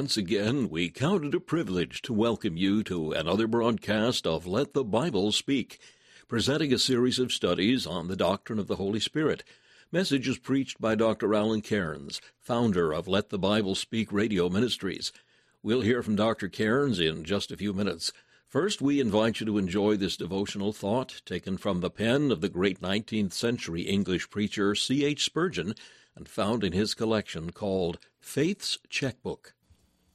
Once again, we count it a privilege to welcome you to another broadcast of Let the Bible Speak, presenting a series of studies on the doctrine of the Holy Spirit. Messages preached by Dr. Alan Cairns, founder of Let the Bible Speak Radio Ministries. We'll hear from Dr. Cairns in just a few minutes. First, we invite you to enjoy this devotional thought taken from the pen of the great 19th century English preacher C. H. Spurgeon and found in his collection called Faith's Checkbook.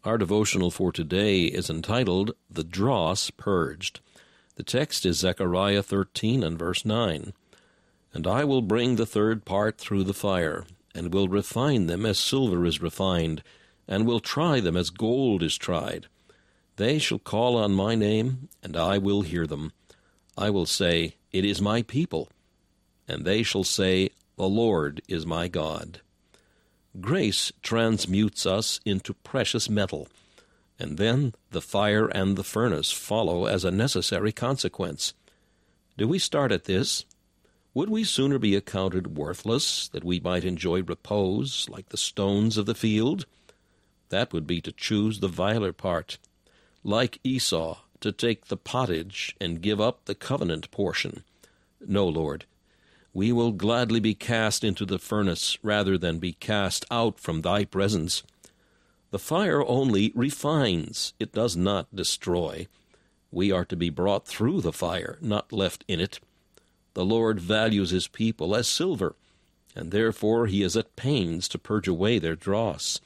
Our devotional for today is entitled The Dross Purged. The text is Zechariah 13 and verse 9. And I will bring the third part through the fire, and will refine them as silver is refined, and will try them as gold is tried. They shall call on my name, and I will hear them. I will say, It is my people. And they shall say, The Lord is my God. Grace transmutes us into precious metal, and then the fire and the furnace follow as a necessary consequence. Do we start at this? Would we sooner be accounted worthless that we might enjoy repose like the stones of the field? That would be to choose the viler part, like Esau, to take the pottage and give up the covenant portion. No, Lord, we will gladly be cast into the furnace rather than be cast out from thy presence. The fire only refines, it does not destroy. We are to be brought through the fire, not left in it. The Lord values his people as silver, and therefore he is at pains to purge away their dross.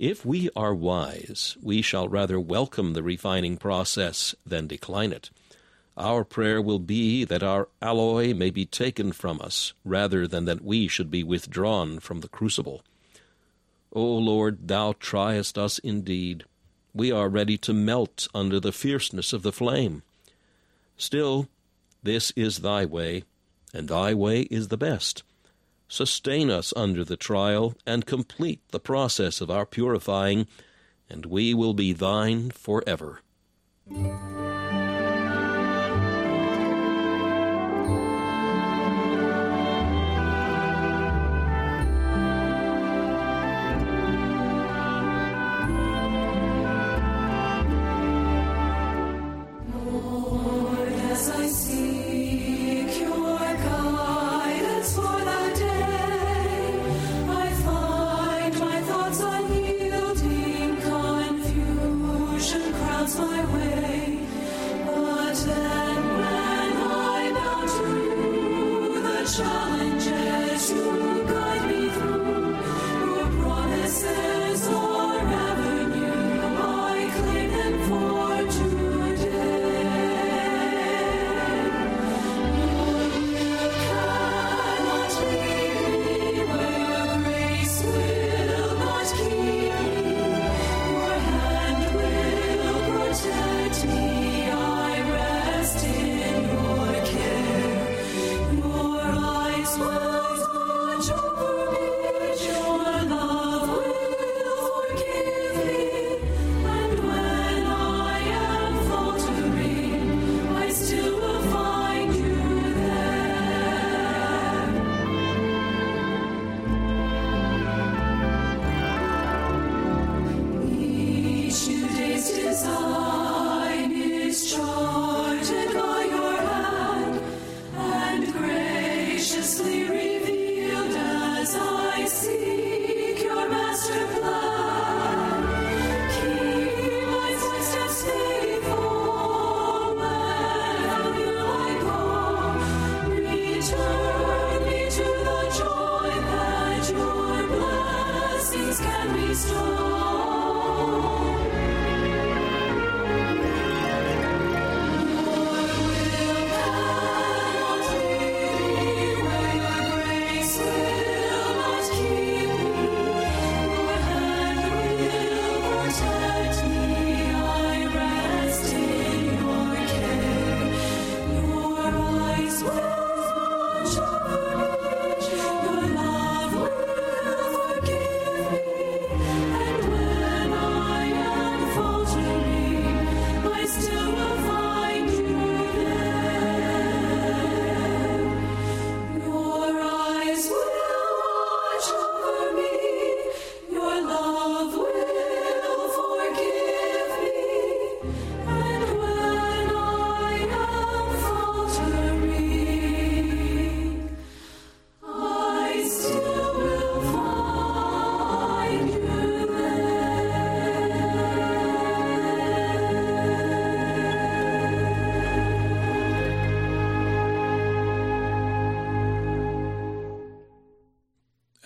If we are wise, we shall rather welcome the refining process than decline it. Our prayer will be that our alloy may be taken from us, rather than that we should be withdrawn from the crucible. O Lord, Thou triest us indeed. We are ready to melt under the fierceness of the flame. Still, this is Thy way, and Thy way is the best. Sustain us under the trial, and complete the process of our purifying, and we will be Thine forever.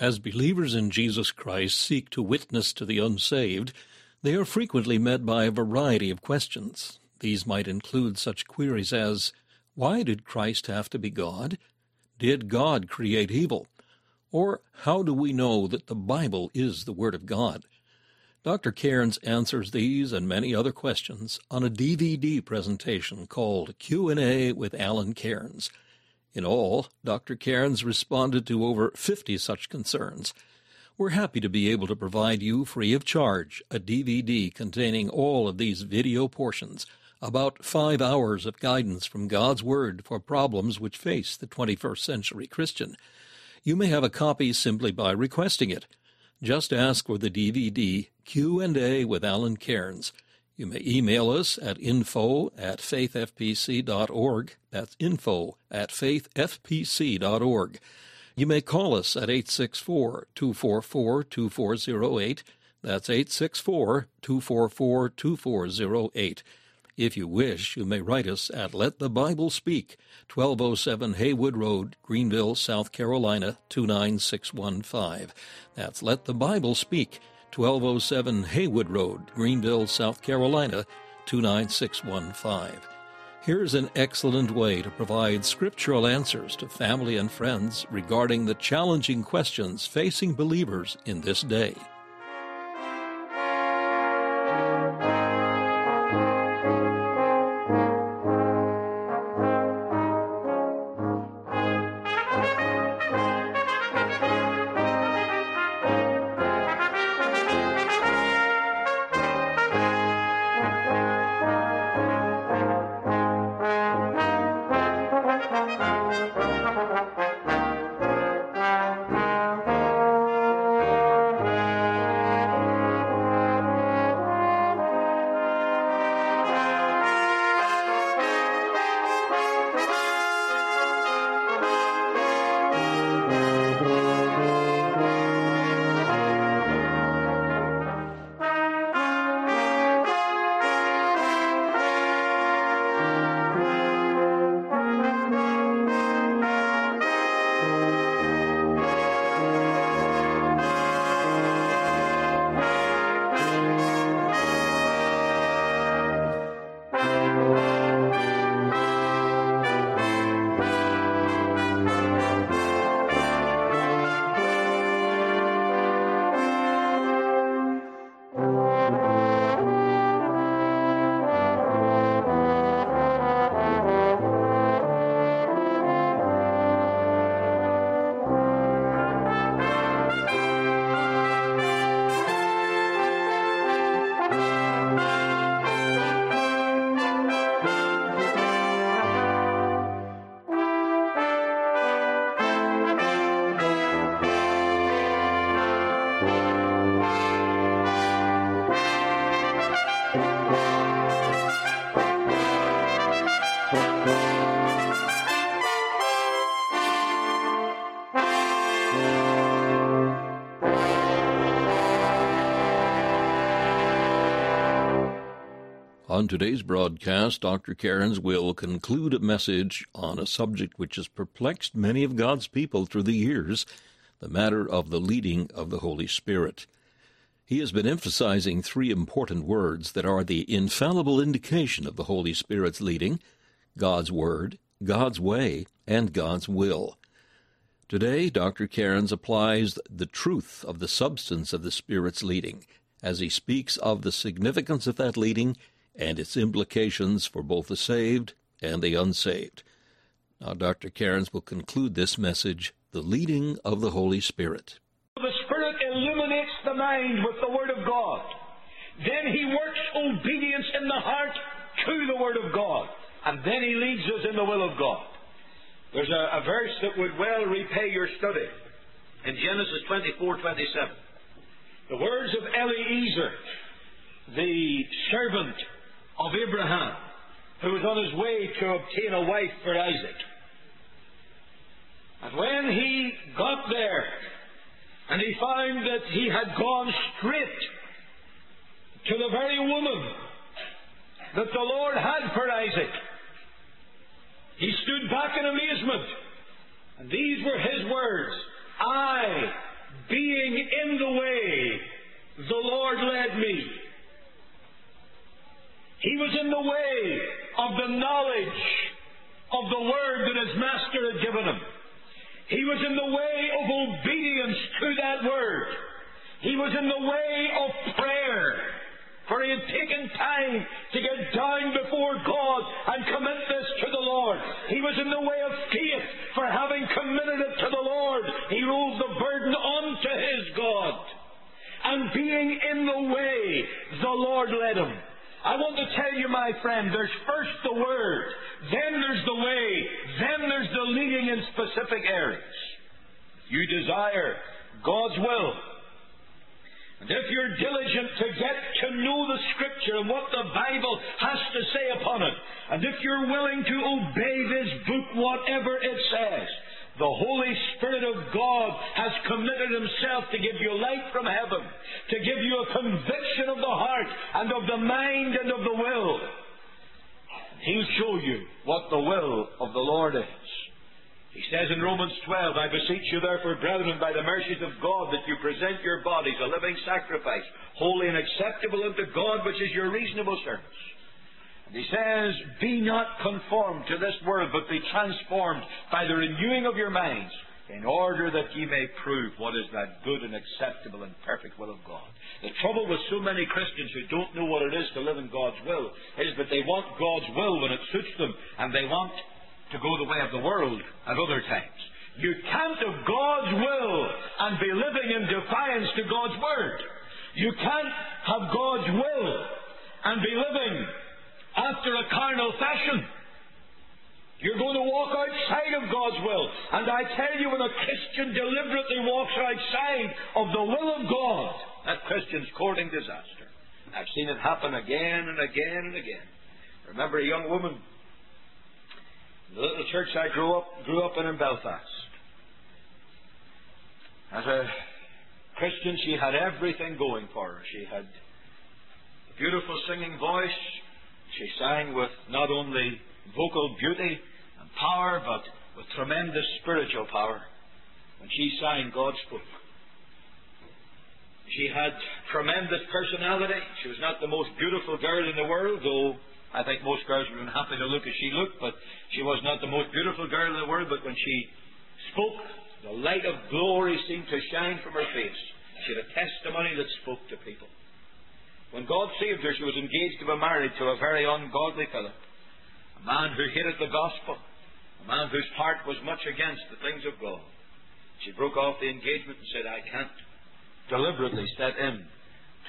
As believers in Jesus Christ seek to witness to the unsaved, they are frequently met by a variety of questions. These might include such queries as Why did Christ have to be God? Did God create evil? Or how do we know that the Bible is the Word of God? Dr. Cairns answers these and many other questions on a DVD presentation called Q&A with Alan Cairns. In all, Dr. Cairns responded to over 50 such concerns. We're happy to be able to provide you free of charge a DVD containing all of these video portions, about five hours of guidance from God's Word for problems which face the 21st century Christian. You may have a copy simply by requesting it. Just ask for the DVD Q&A with Alan Cairns. You may email us at info at faithfpc.org. That's info at faithfpc.org. You may call us at 864 244 2408. That's 864 244 2408. If you wish, you may write us at Let the Bible Speak, 1207 Haywood Road, Greenville, South Carolina, 29615. That's Let the Bible Speak, 1207 Haywood Road, Greenville, South Carolina, 29615. Here's an excellent way to provide scriptural answers to family and friends regarding the challenging questions facing believers in this day. On today's broadcast, Dr. Cairns will conclude a message on a subject which has perplexed many of God's people through the years the matter of the leading of the Holy Spirit. He has been emphasizing three important words that are the infallible indication of the Holy Spirit's leading God's Word, God's Way, and God's Will. Today, Dr. Cairns applies the truth of the substance of the Spirit's leading as he speaks of the significance of that leading and its implications for both the saved and the unsaved. Now, Dr. Cairns will conclude this message the leading of the Holy Spirit. The Spirit illuminates the mind with the Word of God. Then He works obedience in the heart to the Word of God. And then He leads us in the will of God. There's a, a verse that would well repay your study in Genesis 24 27. The words of Eliezer, the servant of Abraham, who was on his way to obtain a wife for Isaac. And when he got there, and he found that he had gone straight to the very woman that the Lord had for Isaac, he stood back in amazement. And these were his words I being in the way, the Lord led me. Was in the way of the knowledge of the word that his master had given him. He was in the way of obedience to that word. He was in the way of prayer. For he had taken time to get down before God and commit this to the Lord. He was in the way of faith, for having committed it to the Lord, he rolled the burden onto his God. And being in the way, the Lord led him. I want to tell you, my friend, there's first the Word, then there's the way, then there's the leading in specific areas. You desire God's will. And if you're diligent to get to know the Scripture and what the Bible has to say upon it, and if you're willing to obey this book, whatever it says, the Holy Spirit of God has committed Himself to give you light from heaven, to give you a conviction of the heart and of the mind and of the will. He'll show you what the will of the Lord is. He says in Romans 12, I beseech you therefore, brethren, by the mercies of God, that you present your bodies a living sacrifice, holy and acceptable unto God, which is your reasonable service. He says, Be not conformed to this world, but be transformed by the renewing of your minds, in order that ye may prove what is that good and acceptable and perfect will of God. The trouble with so many Christians who don't know what it is to live in God's will is that they want God's will when it suits them, and they want to go the way of the world at other times. You can't have God's will and be living in defiance to God's word. You can't have God's will and be living after a carnal fashion. You're going to walk outside of God's will. And I tell you, when a Christian deliberately walks outside of the will of God, that Christian's courting disaster. I've seen it happen again and again and again. Remember a young woman, the little church I grew up grew up in in Belfast. As a Christian, she had everything going for her. She had a beautiful singing voice. She sang with not only vocal beauty and power, but with tremendous spiritual power. When she sang, God spoke. She had tremendous personality. She was not the most beautiful girl in the world, though I think most girls would have been happy to look as she looked, but she was not the most beautiful girl in the world. But when she spoke, the light of glory seemed to shine from her face. She had a testimony that spoke to people. When God saved her, she was engaged to be married to a very ungodly fellow, a man who hated the gospel, a man whose heart was much against the things of God. She broke off the engagement and said, I can't deliberately set in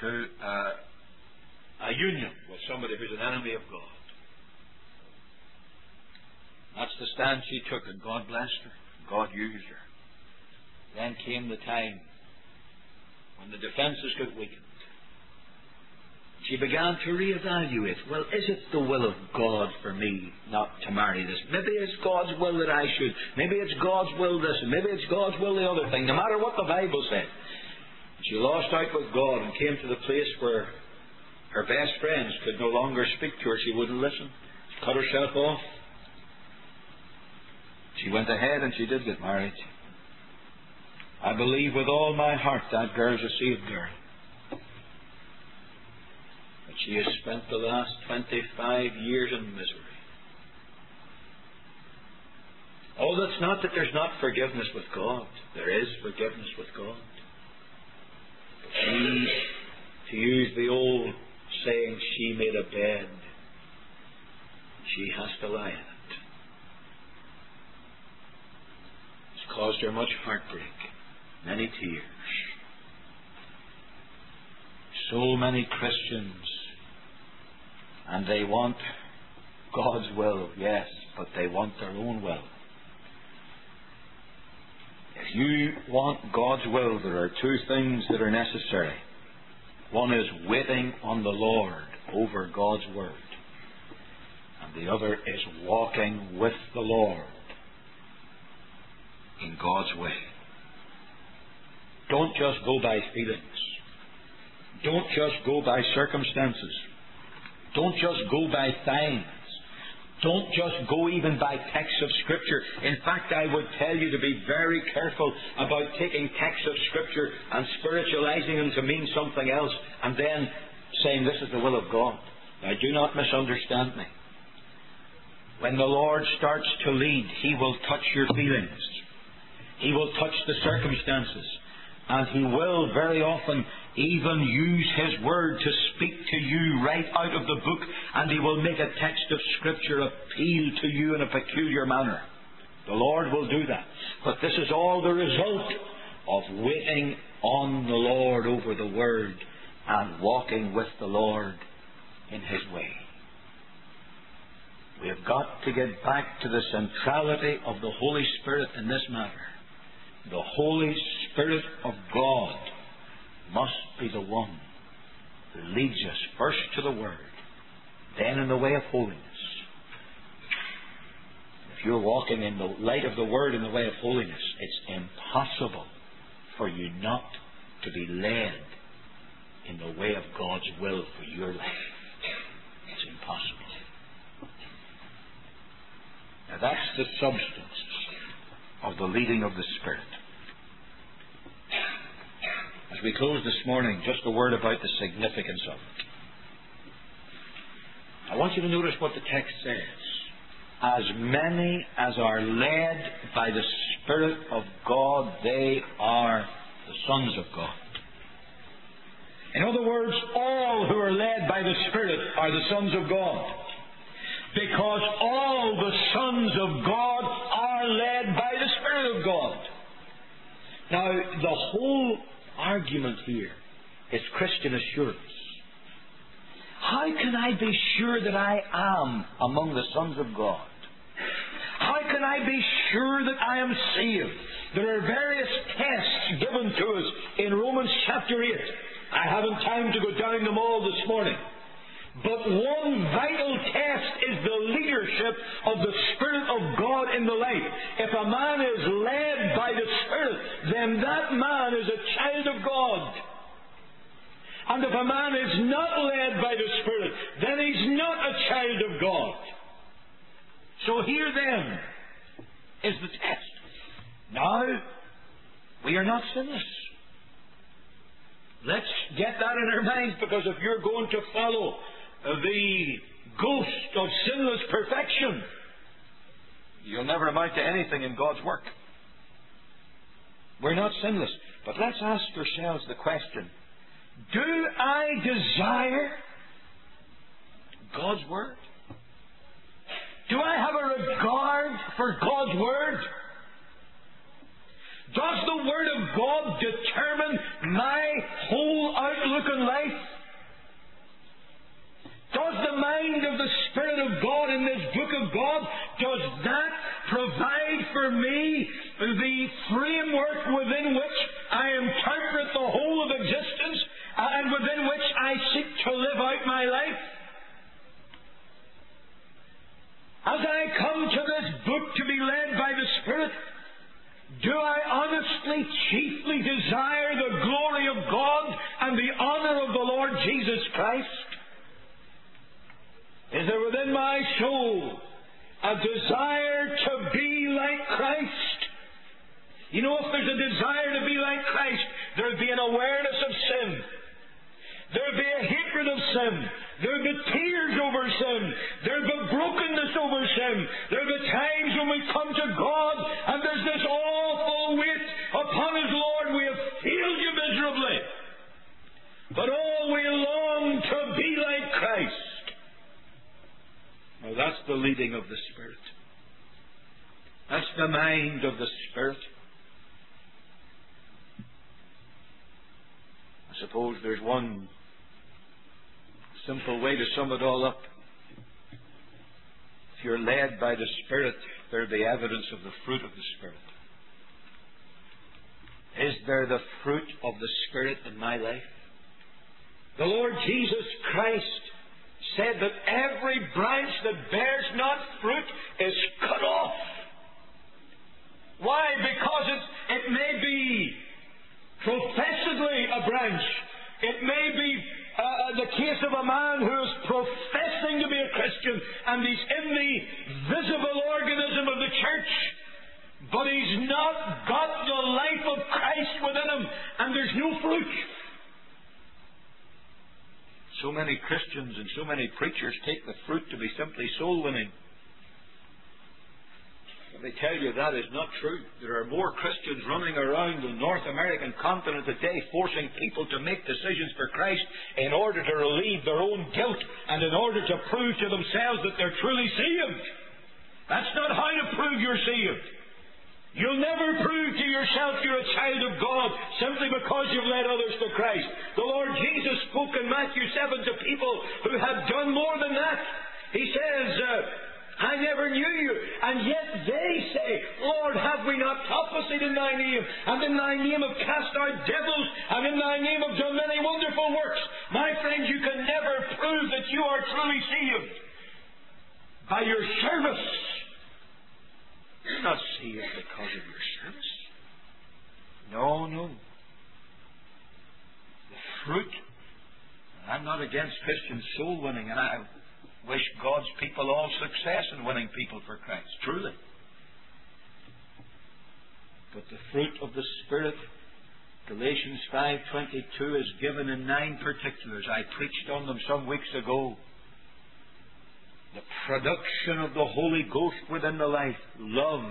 to uh, a union with somebody who's an enemy of God. That's the stand she took, and God blessed her. God used her. Then came the time when the defences got weakened she began to reevaluate. Well, is it the will of God for me not to marry this? Maybe it's God's will that I should. Maybe it's God's will this, and maybe it's God's will the other thing. No matter what the Bible said. She lost out with God and came to the place where her best friends could no longer speak to her. She wouldn't listen. She cut herself off. She went ahead and she did get married. I believe with all my heart that girl's a saved girl. She has spent the last 25 years in misery. Oh, that's not that there's not forgiveness with God. There is forgiveness with God. But she, to use the old saying, she made a bed. She has to lie in it. It's caused her much heartbreak, many tears. So many Christians and they want God's will, yes, but they want their own will. If you want God's will, there are two things that are necessary. One is waiting on the Lord over God's Word, and the other is walking with the Lord in God's way. Don't just go by feelings. Don't just go by circumstances. Don't just go by signs. Don't just go even by texts of Scripture. In fact, I would tell you to be very careful about taking texts of Scripture and spiritualizing them to mean something else and then saying this is the will of God. Now, do not misunderstand me. When the Lord starts to lead, He will touch your feelings. He will touch the circumstances. And He will very often even use His Word to speak to you right out of the book, and He will make a text of Scripture appeal to you in a peculiar manner. The Lord will do that. But this is all the result of waiting on the Lord over the Word and walking with the Lord in His way. We have got to get back to the centrality of the Holy Spirit in this matter. The Holy Spirit of God must be the one who leads us first to the Word, then in the way of holiness. If you're walking in the light of the Word in the way of holiness, it's impossible for you not to be led in the way of God's will for your life. It's impossible. Now that's the substance of the leading of the Spirit. We close this morning, just a word about the significance of it. I want you to notice what the text says. As many as are led by the Spirit of God, they are the sons of God. In other words, all who are led by the Spirit are the sons of God. Because all the sons of God are led by the Spirit of God. Now, the whole argument here is Christian assurance. How can I be sure that I am among the sons of God? How can I be sure that I am saved? There are various tests given to us in Romans chapter 8. I haven't time to go down them all this morning. But one vital test is the leadership of the Spirit of God in the life. If a man is led by the Spirit, then that man is a child of God. And if a man is not led by the Spirit, then he's not a child of God. So here then is the test. Now, we are not sinners. Let's get that in our minds because if you're going to follow Uh, the ghost of sinless perfection, you'll never amount to anything in God's work. We're not sinless. But let's ask ourselves the question Do I desire God's Word? Do I have a regard for God's Word? Does the Word of God determine my whole outlook on life? Does the mind of the Spirit of God in this book of God, does that provide for me the framework within which I interpret the whole of existence and within which I seek to live out my life? As I come to this book to be led by the Spirit, do I honestly, chiefly desire the glory of God and the honor of the Lord Jesus Christ? Is there within my soul a desire to be like Christ? You know, if there's a desire to be like Christ, there'd be an awareness of sin. There'd be a hatred of sin. There'd be tears over sin. There'd be brokenness over sin. There'd be times when we come to God and there's this awful weight upon us, Lord, we have failed you miserably. But oh, we long to be like Christ. Now that's the leading of the Spirit. That's the mind of the Spirit. I suppose there's one simple way to sum it all up. If you're led by the Spirit, there'll be evidence of the fruit of the Spirit. Is there the fruit of the Spirit in my life? The Lord Jesus Christ said that every branch that bears not fruit is cut off. Why? Because it, it may be professedly a branch. It may be uh, the case of a man who is professing to be a Christian and he's in the visible organism of the church, but he's not got the life of Christ within him, and there's no fruit. So many Christians and so many preachers take the fruit to be simply soul winning. Let me tell you that is not true. There are more Christians running around the North American continent today forcing people to make decisions for Christ in order to relieve their own guilt and in order to prove to themselves that they're truly saved. That's not how to prove you're saved. You'll never prove to yourself you're a child of God simply because you've led others to Christ. The Lord Jesus spoke in Matthew 7 to people who had done more than that. He says, uh, I never knew you. And yet they say, Lord, have we not prophesied in thy name? And in thy name have cast out devils, and in thy name have done many wonderful works. My friends, you can never prove that you are truly saved by your service. You're not saved because of your service. No, no. The fruit. I'm not against Christian soul winning, and I wish God's people all success in winning people for Christ, truly. But the fruit of the Spirit, Galatians 5.22, is given in nine particulars. I preached on them some weeks ago. Production of the Holy Ghost within the life. Love.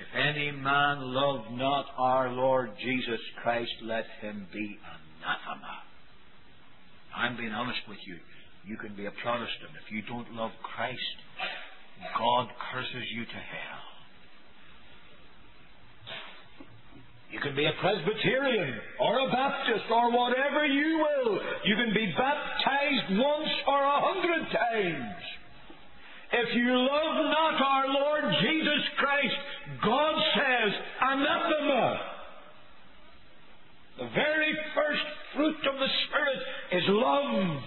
If any man love not our Lord Jesus Christ, let him be anathema. I'm being honest with you. You can be a Protestant. If you don't love Christ, God curses you to hell. You can be a Presbyterian or a Baptist or whatever you will. You can be baptized once or a hundred times. If you love not our Lord Jesus Christ, God says, anathema. The very first fruit of the Spirit is love.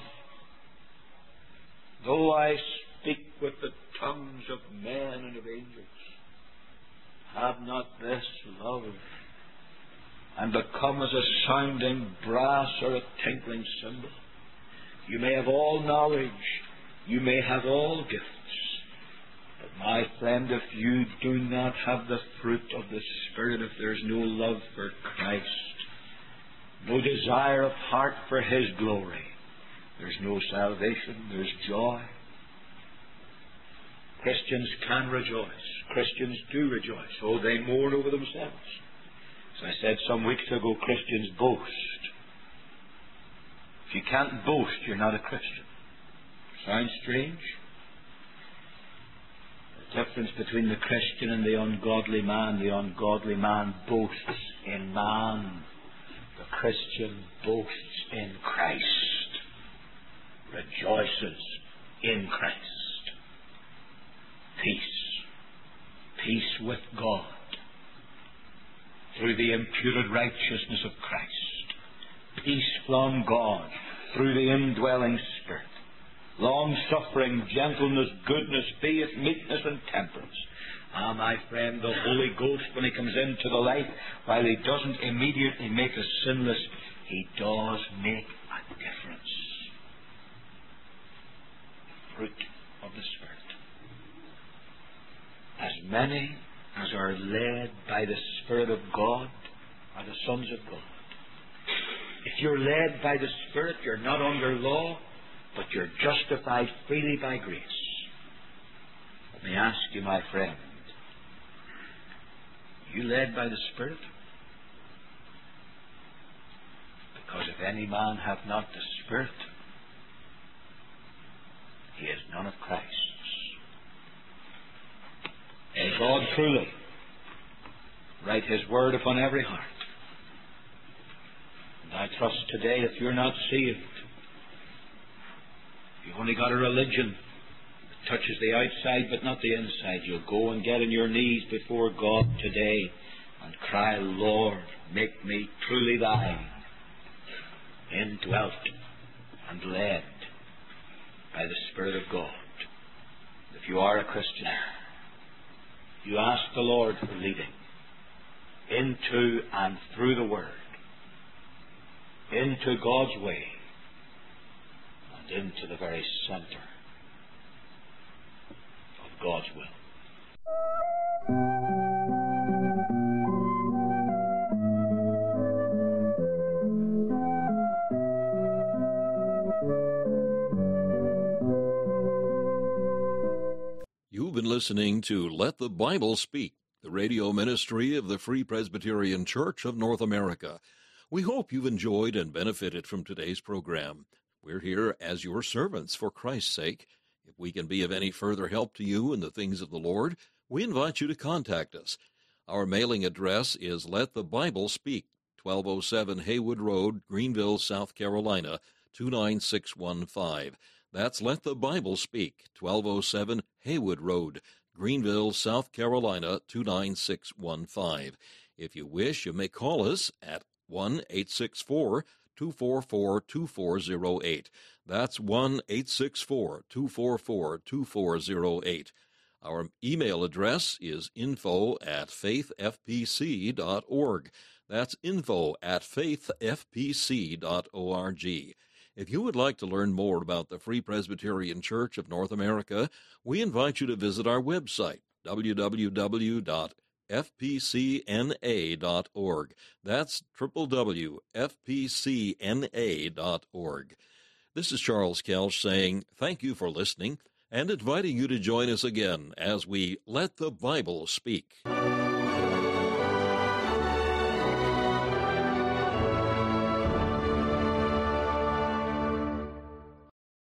Though I speak with the tongues of men and of angels, have not this love, and become as a sounding brass or a tinkling cymbal. You may have all knowledge, you may have all gifts, but my friend, if you do not have the fruit of the Spirit, if there's no love for Christ, no desire of heart for His glory, there's no salvation, there's joy. Christians can rejoice. Christians do rejoice. Oh, they mourn over themselves. As I said some weeks ago, Christians boast. If you can't boast, you're not a Christian. Sounds strange? The difference between the Christian and the ungodly man, the ungodly man boasts in man. The Christian boasts in Christ, rejoices in Christ. Peace. Peace with God through the imputed righteousness of Christ. Peace from God through the indwelling Spirit. Long suffering, gentleness, goodness, faith, meekness, and temperance. Ah, my friend, the Holy Ghost, when He comes into the life, while He doesn't immediately make us sinless, He does make a difference. Fruit of the Spirit. As many as are led by the Spirit of God are the sons of God. If you're led by the Spirit, you're not under law, but you're justified freely by grace. Let me ask you, my friend, you led by the Spirit? Because if any man have not the Spirit, he is none of Christ. May God truly write His word upon every heart. And I trust today, if you're not saved, you've only got a religion that touches the outside but not the inside, you'll go and get on your knees before God today and cry, Lord, make me truly thine, indwelt and led by the Spirit of God. If you are a Christian, you ask the Lord for leading into and through the Word, into God's way, and into the very center of God's will. You've been listening to Let the Bible Speak, the radio ministry of the Free Presbyterian Church of North America. We hope you've enjoyed and benefited from today's program. We're here as your servants for Christ's sake. If we can be of any further help to you in the things of the Lord, we invite you to contact us. Our mailing address is Let the Bible Speak, 1207 Haywood Road, Greenville, South Carolina, 29615. That's Let the Bible Speak, 1207 Haywood Road, Greenville, South Carolina, 29615. If you wish, you may call us at 1 864 244 2408. That's 1 864 244 2408. Our email address is info at faithfpc.org. That's info at faithfpc.org. If you would like to learn more about the Free Presbyterian Church of North America, we invite you to visit our website, www.fpcna.org. That's www.fpcna.org. This is Charles Kelch saying thank you for listening and inviting you to join us again as we let the Bible speak.